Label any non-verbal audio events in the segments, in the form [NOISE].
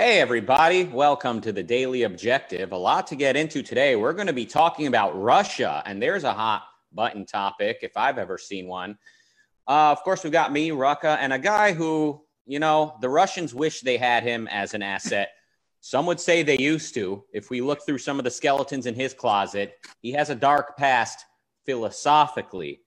Hey, everybody. Welcome to the Daily Objective. A lot to get into today. We're going to be talking about Russia, and there's a hot button topic if I've ever seen one. Uh, of course, we've got me, Rucka, and a guy who, you know, the Russians wish they had him as an asset. Some would say they used to. If we look through some of the skeletons in his closet, he has a dark past philosophically.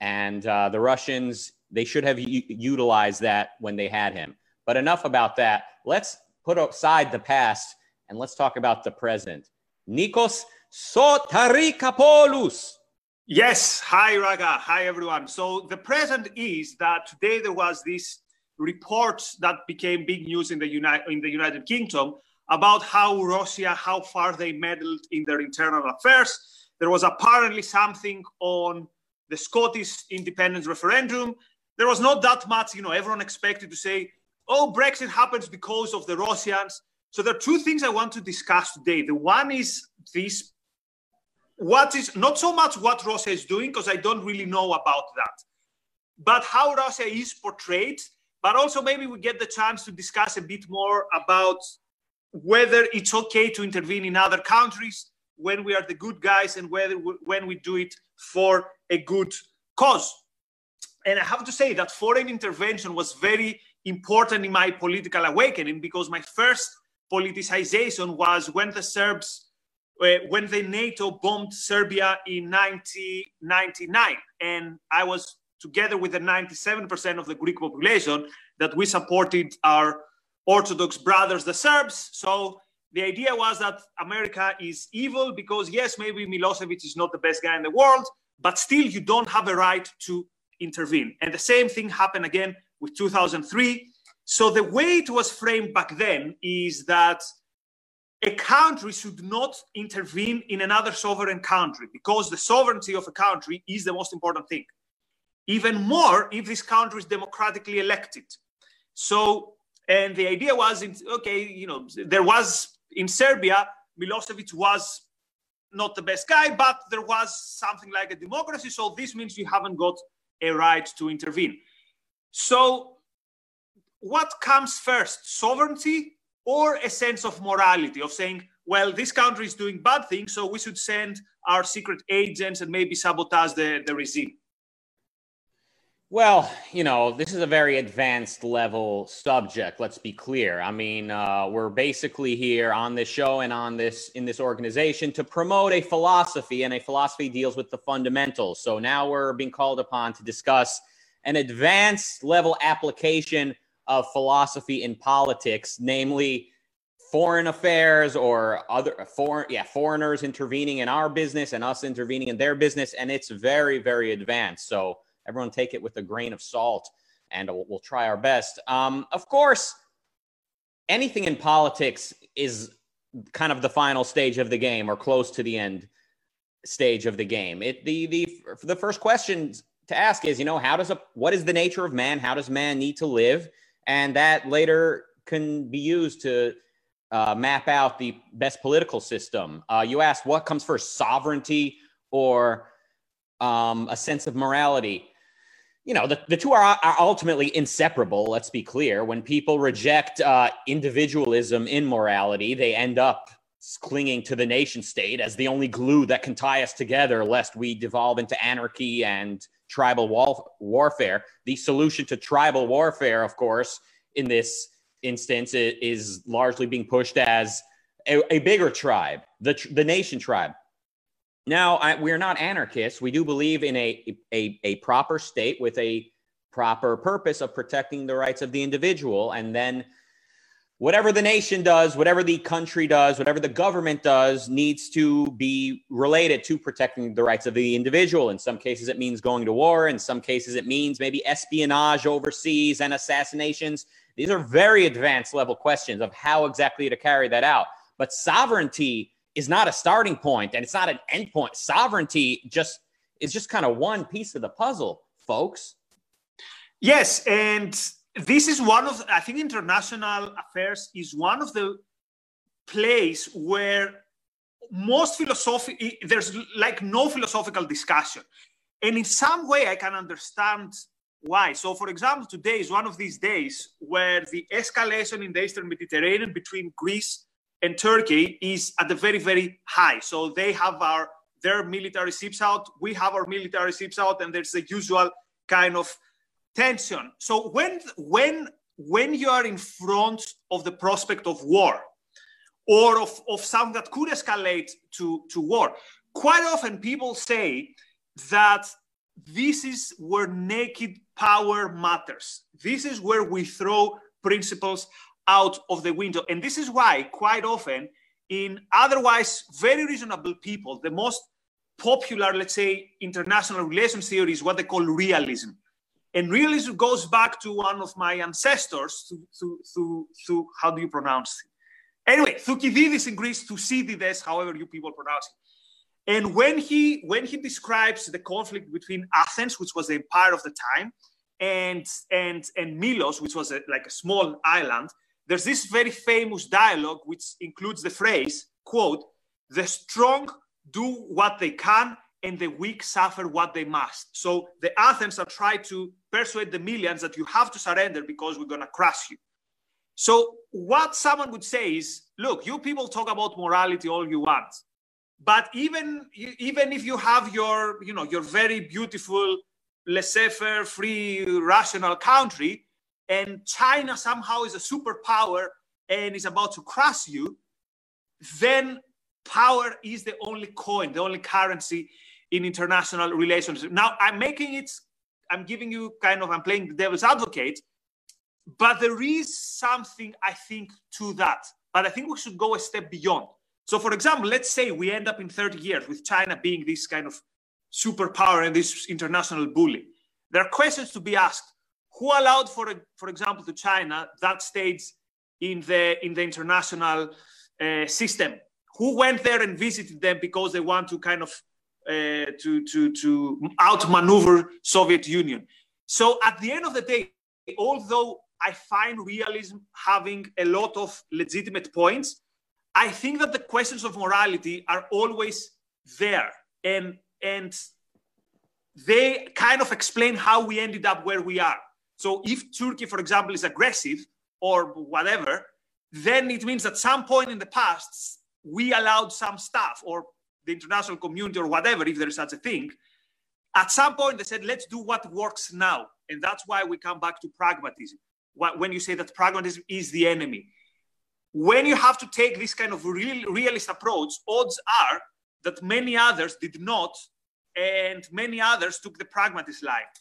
And uh, the Russians, they should have u- utilized that when they had him. But enough about that. Let's put aside the past and let's talk about the present. Nikos Sotirakopoulos. Yes. Hi, Rucka. Hi, everyone. So the present is that today there was this report that became big news in the, United, in the United Kingdom about how Russia, how far they meddled in their internal affairs. There was apparently something on the Scottish independence referendum. There was not that much, you know, everyone expected to say, oh, Brexit happens because of the Russians. So there are two things I want to discuss today. The one is this what is not so much what Russia is doing, because I don't really know about that, but how Russia is portrayed. But also, maybe we get the chance to discuss a bit more about whether it's okay to intervene in other countries when we are the good guys and whether we, when we do it for a good cause. And I have to say that foreign intervention was very important in my political awakening because my first politicization was when the Serbs, uh, when the NATO bombed Serbia in 1999. And I was together with the 97% of the Greek population that we supported our Orthodox brothers, the Serbs. So the idea was that America is evil because, yes, maybe Milosevic is not the best guy in the world, but still you don't have a right to intervene. And the same thing happened again with 2003. So the way it was framed back then is that a country should not intervene in another sovereign country because the sovereignty of a country is the most important thing. Even more if this country is democratically elected. So, and the idea was, okay, you know, there was in Serbia, Milosevic was not the best guy, but there was something like a democracy. So this means you haven't got a right to intervene. So, what comes first, sovereignty or a sense of morality, of saying, well, this country is doing bad things, so we should send our secret agents and maybe sabotage the, the regime? Well, you know, this is a very advanced level subject. Let's be clear. I mean, uh, we're basically here on this show and on this in this organization to promote a philosophy, and a philosophy deals with the fundamentals. So now we're being called upon to discuss an advanced level application of philosophy in politics, namely foreign affairs or other foreign, yeah, foreigners intervening in our business and us intervening in their business, and it's very, very advanced. So everyone take it with a grain of salt and we'll, we'll try our best. Um, of course, anything in politics is kind of the final stage of the game or close to the end stage of the game. It the the the first question to ask is, you know, how does a what is the nature of man? How does man need to live? And that later can be used to uh, map out the best political system. Uh, you asked what comes first, sovereignty or um, a sense of morality? you know the, the two are, are ultimately inseparable let's be clear when people reject uh, individualism in morality they end up clinging to the nation state as the only glue that can tie us together lest we devolve into anarchy and tribal wall- warfare the solution to tribal warfare of course in this instance is largely being pushed as a, a bigger tribe the, the nation tribe now, I, we're not anarchists. We do believe in a, a, a proper state with a proper purpose of protecting the rights of the individual. And then whatever the nation does, whatever the country does, whatever the government does, needs to be related to protecting the rights of the individual. In some cases, it means going to war. In some cases, it means maybe espionage overseas and assassinations. These are very advanced level questions of how exactly to carry that out. But sovereignty is not a starting point and it's not an end point. Sovereignty just is just kind of one piece of the puzzle, folks. Yes, and this is one of I think international affairs is one of the place where most philosophy there's like no philosophical discussion. And in some way I can understand Why? So, for example, today is one of these days where the escalation in the Eastern Mediterranean between Greece and Turkey is at the very, very high. So they have our their military ships out, we have our military ships out, and there's the usual kind of tension. So when when when you are in front of the prospect of war or of, of something that could escalate to, to war, quite often people say that this is where naked power matters. This is where we throw principles out of the window. And this is why, quite often, in otherwise very reasonable people, the most popular, let's say, international relations theory is what they call realism. And realism goes back to one of my ancestors, to, how do you pronounce it? Anyway, Thucydides in Greece, Thucydides, however you people pronounce it. And when he when he describes the conflict between Athens, which was the empire of the time, and and and Milos, which was a, like a small island, there's this very famous dialogue which includes the phrase, quote, the strong do what they can and the weak suffer what they must. So the Athens are trying to persuade the Melians that you have to surrender because we're going to crush you. So what someone would say is, look, you people talk about morality all you want, but even even if you have your you know your very beautiful laissez-faire, free, rational country, and China somehow is a superpower and is about to crush you, then power is the only coin, the only currency in international relations. Now, I'm making it, I'm giving you kind of, I'm playing the devil's advocate, but there is something I think to that. But I think we should go a step beyond. So, for example, let's say we end up in 30 years with China being this kind of superpower and this international bully. There are questions to be asked who allowed, for, for example, to China that stage in the, in the international uh, system? Who went there and visited them because they want to kind of uh, to, to, to outmaneuver Soviet Union? So at the end of the day, although I find realism having a lot of legitimate points, I think that the questions of morality are always there. And, and they kind of explain how we ended up where we are. So if Turkey, for example, is aggressive or whatever, then it means at some point in the past, we allowed some stuff or the international community or whatever, if there is such a thing. At some point, they said, let's do what works now. And that's why we come back to pragmatism. When you say that pragmatism is the enemy, when you have to take this kind of real, realist approach, odds are that many others did not, and many others took the pragmatist line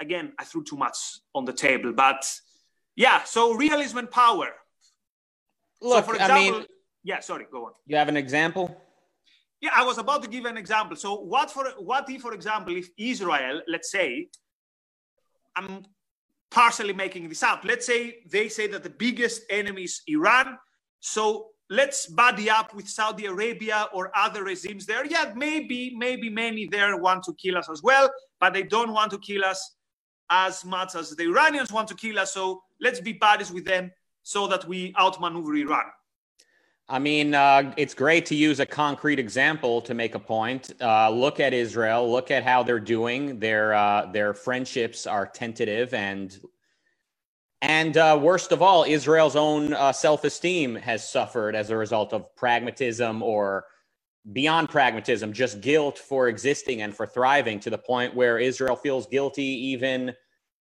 again, I threw too much on the table, but yeah, so realism and power. Look, so for example, I mean, yeah, sorry, go on. You have an example? Yeah, I was about to give an example. So what for what if, for example, if Israel, let's say, I'm partially making this up. Let's say they say that the biggest enemy is Iran. So let's buddy up with Saudi Arabia or other regimes there. Yeah, maybe, maybe many there want to kill us as well, but they don't want to kill us as much as the Iranians want to kill us. So let's be buddies with them so that we outmaneuver Iran. I mean, uh, it's great to use a concrete example to make a point. Uh, look at Israel. Look at how they're doing. Their uh, their friendships are tentative, and and uh, worst of all, Israel's own uh, self esteem has suffered as a result of pragmatism or beyond pragmatism, just guilt for existing and for thriving to the point where Israel feels guilty even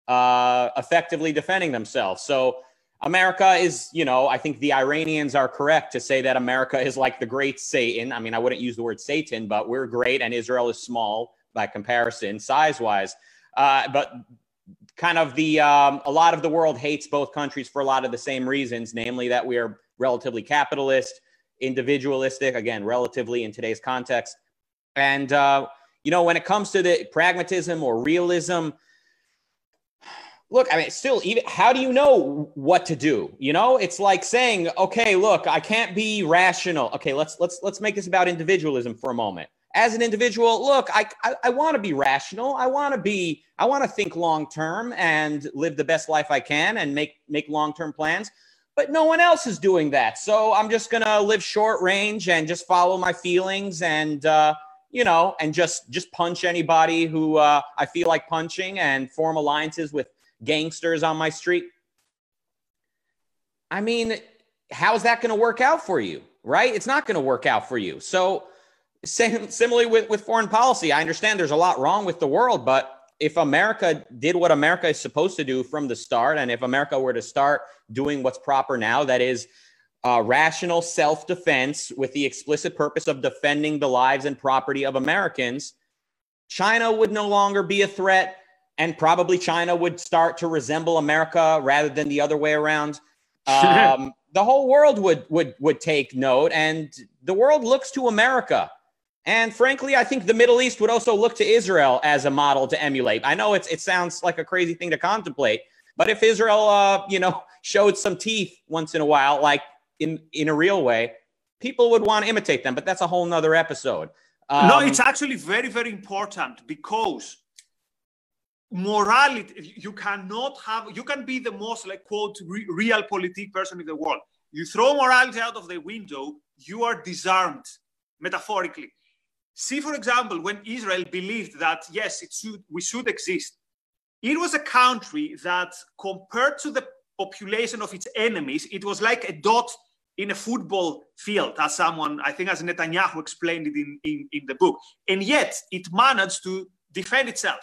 uh, effectively defending themselves. So America is, you know, I think the Iranians are correct to say that America is like the great Satan. I mean, I wouldn't use the word Satan, but we're great and Israel is small by comparison, size wise. Uh, but kind of the, um, a lot of the world hates both countries for a lot of the same reasons, namely that we are relatively capitalist individualistic, again, relatively in today's context. And, uh, you know, when it comes to the pragmatism or realism, look, I mean, still, even how do you know what to do? You know, it's like saying, okay, look, I can't be rational. Okay, let's let's let's make this about individualism for a moment. As an individual, look, I I, I want to be rational. I want to be I want to think long term and live the best life I can and make make long term plans but no one else is doing that. So I'm just to live short range and just follow my feelings and, uh, you know, and just just punch anybody who uh, I feel like punching and form alliances with gangsters on my street. I mean, how's that going to work out for you? Right? It's not going to work out for you. So, same, similarly with, with foreign policy, I understand there's a lot wrong with the world, but if America did what America is supposed to do from the start, and if America were to start doing what's proper now, that is uh, rational self defense with the explicit purpose of defending the lives and property of Americans, China would no longer be a threat. And probably China would start to resemble America rather than the other way around. Um, the whole world would would would take note, and the world looks to America. And frankly, I think the Middle East would also look to Israel as a model to emulate. I know it's it sounds like a crazy thing to contemplate, but if Israel, uh, you know, [LAUGHS] showed some teeth once in a while, like in in a real way, people would want to imitate them. But that's a whole nother episode. Um, no, it's actually very very important because morality you cannot have you can be the most like quote re- realpolitik person in the world. You throw morality out of the window you are disarmed metaphorically. See for example when israel believed that yes it should we should exist it was a country that compared to the population of its enemies it was like a dot in a football field as someone i think as netanyahu explained it in, in, in the book. And yet it managed to defend itself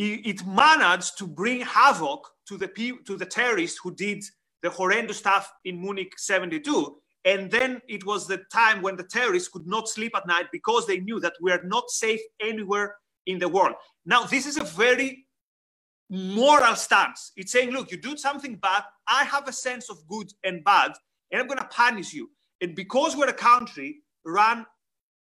it managed to bring havoc to the to the terrorists who did the horrendous stuff in Munich 72. And then it was the time when the terrorists could not sleep at night because they knew that we are not safe anywhere in the world. Now, this is a very moral stance. It's saying, look, you do something bad, I have a sense of good and bad, and I'm going to punish you. And because we're a country run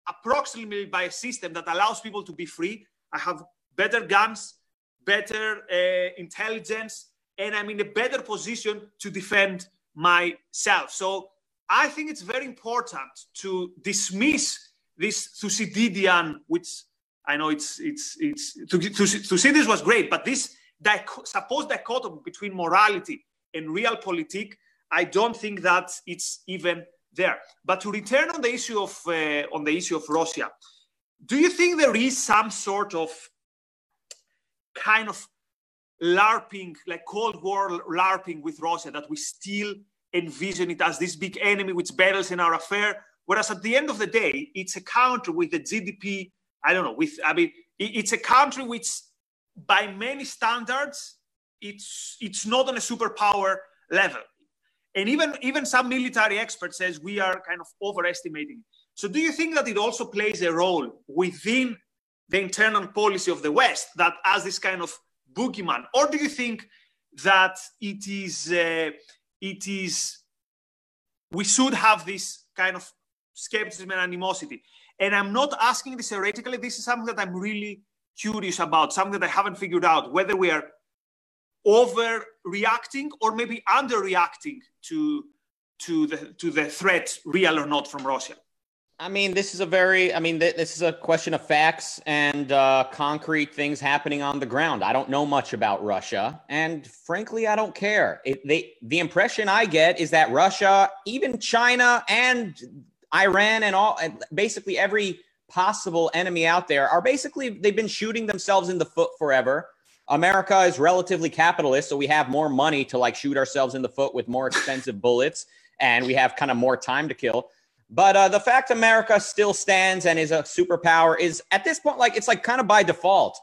approximately by a system that allows people to be free, I have better guns, better uh, intelligence, and I'm in a better position to defend myself. So I think it's very important to dismiss this Thucydidean, which I know it's it's it's Thucydides was great, but this dic- supposed dichotomy between morality and real realpolitik, I don't think that it's even there. But to return on the issue of uh, on the issue of Russia, do you think there is some sort of kind of LARPing, like Cold War LARPing with Russia, that we still envision it as this big enemy which battles in our affair. Whereas at the end of the day, it's a country with a GDP, I don't know, with, I mean, it's a country which, by many standards, it's, it's not on a superpower level. And even, even some military experts says we are kind of overestimating. So do you think that it also plays a role within the internal policy of the West that as this kind of boogeyman, or do you think that it is uh, it is we should have this kind of skepticism and animosity? And I'm not asking this theoretically. This is something that I'm really curious about, something that I haven't figured out whether we are overreacting or maybe underreacting to to the to the threat, real or not, from Russia. I mean, this is a very, I mean, th- this is a question of facts and uh, concrete things happening on the ground. I don't know much about Russia, and frankly, I don't care. It, they, the impression I get is that Russia, even China and Iran, and all, and basically every possible enemy out there, are basically they've been shooting themselves in the foot forever. America is relatively capitalist, so we have more money to like shoot ourselves in the foot with more expensive bullets, and we have kind of more time to kill. But uh, the fact America still stands and is a superpower is at this point like it's like kind of by default.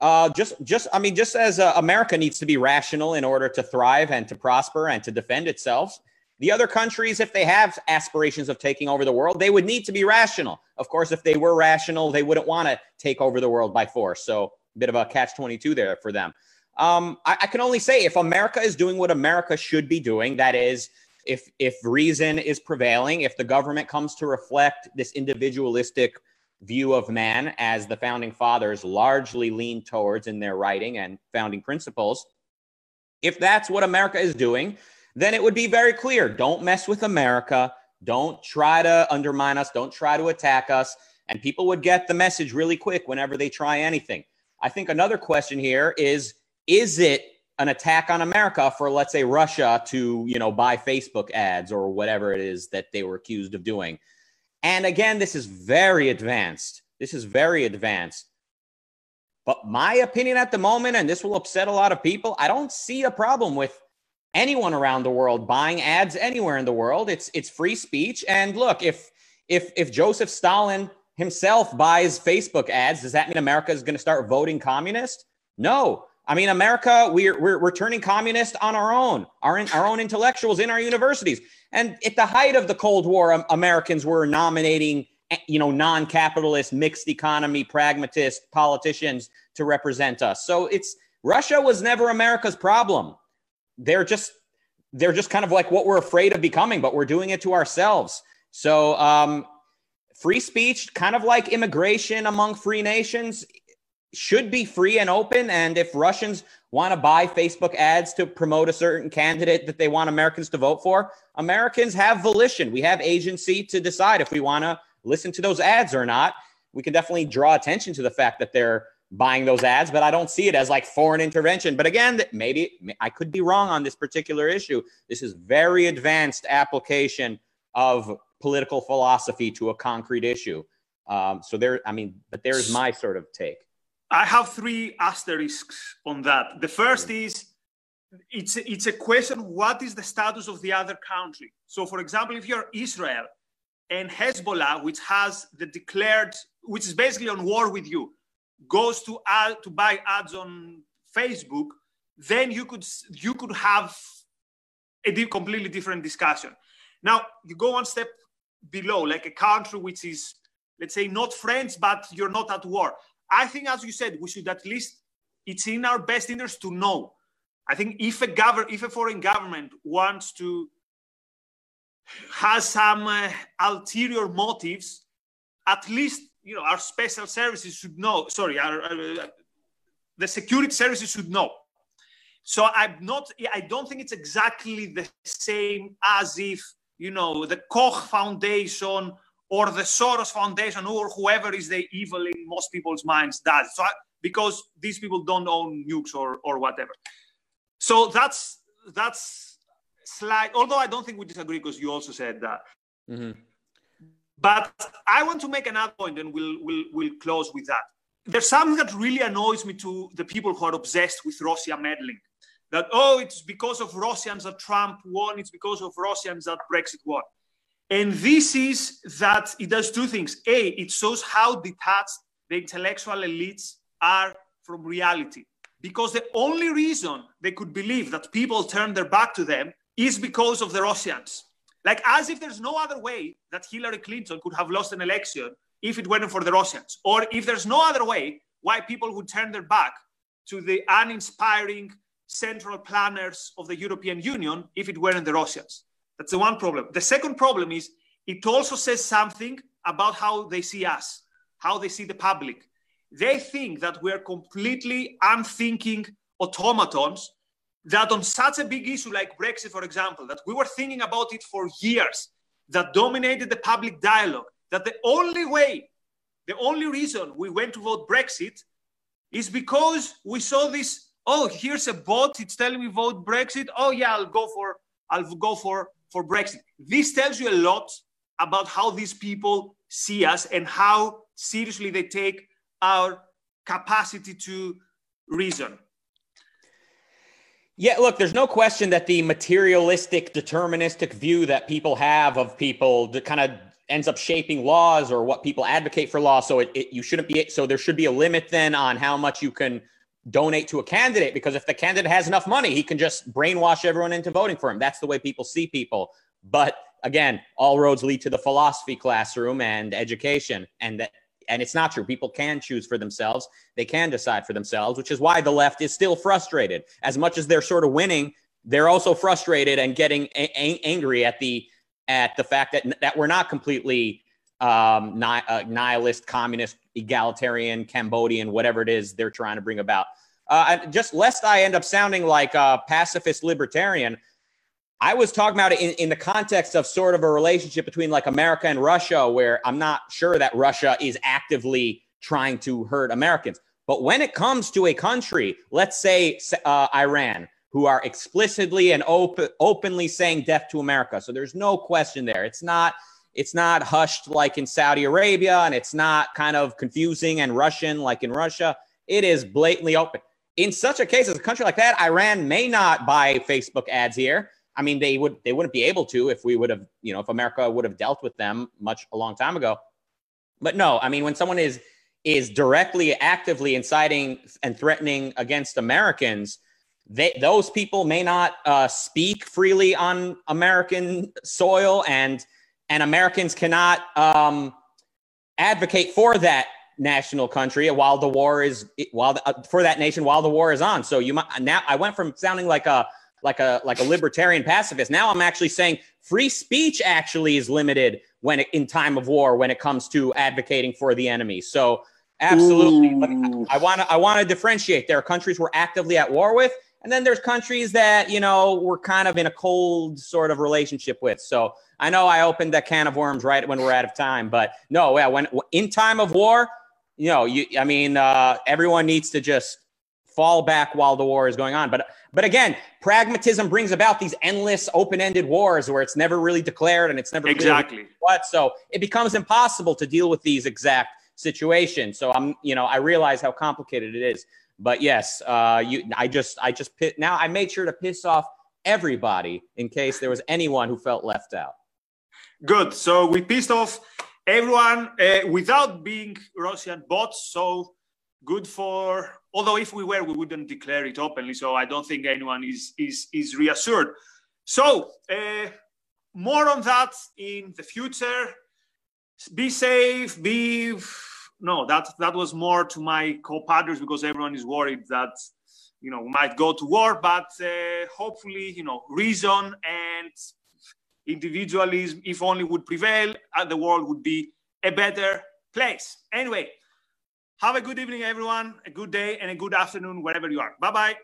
Uh, just, just I mean, just as uh, America needs to be rational in order to thrive and to prosper and to defend itself, the other countries, if they have aspirations of taking over the world, they would need to be rational. Of course, if they were rational, they wouldn't want to take over the world by force. So, a bit of a catch 22 there for them. Um, I, I can only say if America is doing what America should be doing, that is, if if reason is prevailing, if the government comes to reflect this individualistic view of man as the founding fathers largely lean towards in their writing and founding principles, if that's what America is doing, then it would be very clear. Don't mess with America. Don't try to undermine us. Don't try to attack us. And people would get the message really quick whenever they try anything. I think another question here is is it an attack on America for, let's say, Russia to, you know, buy Facebook ads or whatever it is that they were accused of doing. And again, this is very advanced. This is very advanced. But my opinion at the moment, and this will upset a lot of people, I don't see a problem with anyone around the world buying ads anywhere in the world. It's it's free speech. And look, if if if Joseph Stalin himself buys Facebook ads, does that mean America is going to start voting communist? No. I mean, America, we're, we're, we're turning communist on our own, our, our own intellectuals in our universities. And at the height of the Cold War, Americans were nominating, eh, you know, non-capitalist, mixed economy, pragmatist politicians to represent us. So it's Russia was never America's problem. They're just they're just kind of like what we're afraid of becoming, but we're doing it to ourselves. So um, free speech, kind of like immigration among free nations, should be free and open. And if Russians want to buy Facebook ads to promote a certain candidate that they want Americans to vote for, Americans have volition. We have agency to decide if we want to listen to those ads or not. We can definitely draw attention to the fact that they're buying those ads, but I don't see it as like foreign intervention. But again, maybe I could be wrong on this particular issue. This is very advanced application of political philosophy to a concrete issue. Um, so there, I mean, but there's my sort of take. I have three asterisks on that. The first is it's a, it's a question what is the status of the other country? So, for example, if you're Israel and Hezbollah, which has the declared, which is basically on war with you, goes to ad, to buy ads on Facebook, then you could you could have a completely different discussion. Now you go one step below, like a country which is, let's say, not friends, but you're not at war. I think, as you said, we should at least, it's in our best interest to know. I think if a government, if a foreign government wants to has some uh, ulterior motives, at least you know our special services should know. Sorry, our, uh, the security services should know. So I'm not. I don't think it's exactly the same as if you know the Koch Foundation or the Soros Foundation or whoever is the evil in most people's minds does. So I, because these people don't own nukes or or whatever. So that's that's slight. Although I don't think we disagree because you also said that. Mm-hmm. But I want to make another point, and we'll we'll we'll close with that. There's something that really annoys me to the people who are obsessed with Russia meddling. That oh, it's because of Russians that Trump won. It's because of Russians that Brexit won. And this is that it does two things. A, it shows how detached the intellectual elites are from reality. Because the only reason they could believe that people turned their back to them is because of the Russians. Like as if there's no other way that Hillary Clinton could have lost an election if it weren't for the Russians. Or if there's no other way why people would turn their back to the uninspiring central planners of the European Union if it weren't the Russians. That's the one problem. The second problem is it also says something about how they see us, how they see the public. They think that we're completely unthinking automatons that on such a big issue like Brexit, for example, that we were thinking about it for years, that dominated the public dialogue, that the only way, the only reason we went to vote Brexit is because we saw this, oh, here's a bot, it's telling me vote Brexit. Oh yeah, I'll go for I'll go for for Brexit. This tells you a lot about how these people see us and how seriously they take our capacity to reason. Yeah, look, there's no question that the materialistic, deterministic view that people have of people that kind of ends up shaping laws or what people advocate for law. So it, it, you shouldn't be so there should be a limit then on how much you can donate to a candidate because if the candidate has enough money, he can just brainwash everyone into voting for him. That's the way people see people. But again, all roads lead to the philosophy classroom and education. And that and it's not true. People can choose for themselves. They can decide for themselves, which is why the left is still frustrated. As much as they're sort of winning, they're also frustrated and getting a- angry at the at the fact that that we're not completely um, uh, nihilist, communist, egalitarian, Cambodian, whatever it is they're trying to bring about. Uh, just lest I end up sounding like a pacifist libertarian, I was talking about it in, in the context of sort of a relationship between like America and Russia, where I'm not sure that Russia is actively trying to hurt Americans. But when it comes to a country, let's say uh, Iran, who are explicitly and op- openly saying death to America, so there's no question there. It's not it's not hushed like in Saudi Arabia, and it's not kind of confusing and Russian like in Russia. It is blatantly open. In such a case, as a country like that, Iran may not buy Facebook ads here. I mean, they would they wouldn't be able to if we would have, you know, if America would have dealt with them much a long time ago. But no, I mean, when someone is is directly actively inciting and threatening against Americans, they, those people may not uh, speak freely on American soil, and and Americans cannot um, advocate for that national country while the war is while the, uh, for that nation while the war is on. So you might now I went from sounding like a like a like a libertarian pacifist. Now I'm actually saying free speech actually is limited when it, in time of war when it comes to advocating for the enemy. So absolutely, I want to I want to differentiate. There are countries we're actively at war with, and then there's countries that, you know, we're kind of in a cold sort of relationship with. So I know I opened that can of worms right when we're out of time, but no, yeah, when in time of war, you know, you, I mean, uh, everyone needs to just fall back while the war is going on. But, but again, pragmatism brings about these endless open-ended wars where it's never really declared and it's never exactly what. So it becomes impossible to deal with these exact situations. So I'm, you know, I realize how complicated it is. But yes, uh, you, I just, I just pit, now I made sure to piss off everybody in case there was anyone who felt left out. Good. So we pissed off everyone uh, without being Russian bots. So good for. Although if we were, we wouldn't declare it openly. So I don't think anyone is is is reassured. So uh, more on that in the future. Be safe. Be no, that that was more to my co-padres because everyone is worried that you know we might go to war, but uh, hopefully you know reason and individualism, if only would prevail, and the world would be a better place. Anyway, have a good evening, everyone, a good day, and a good afternoon wherever you are. Bye bye.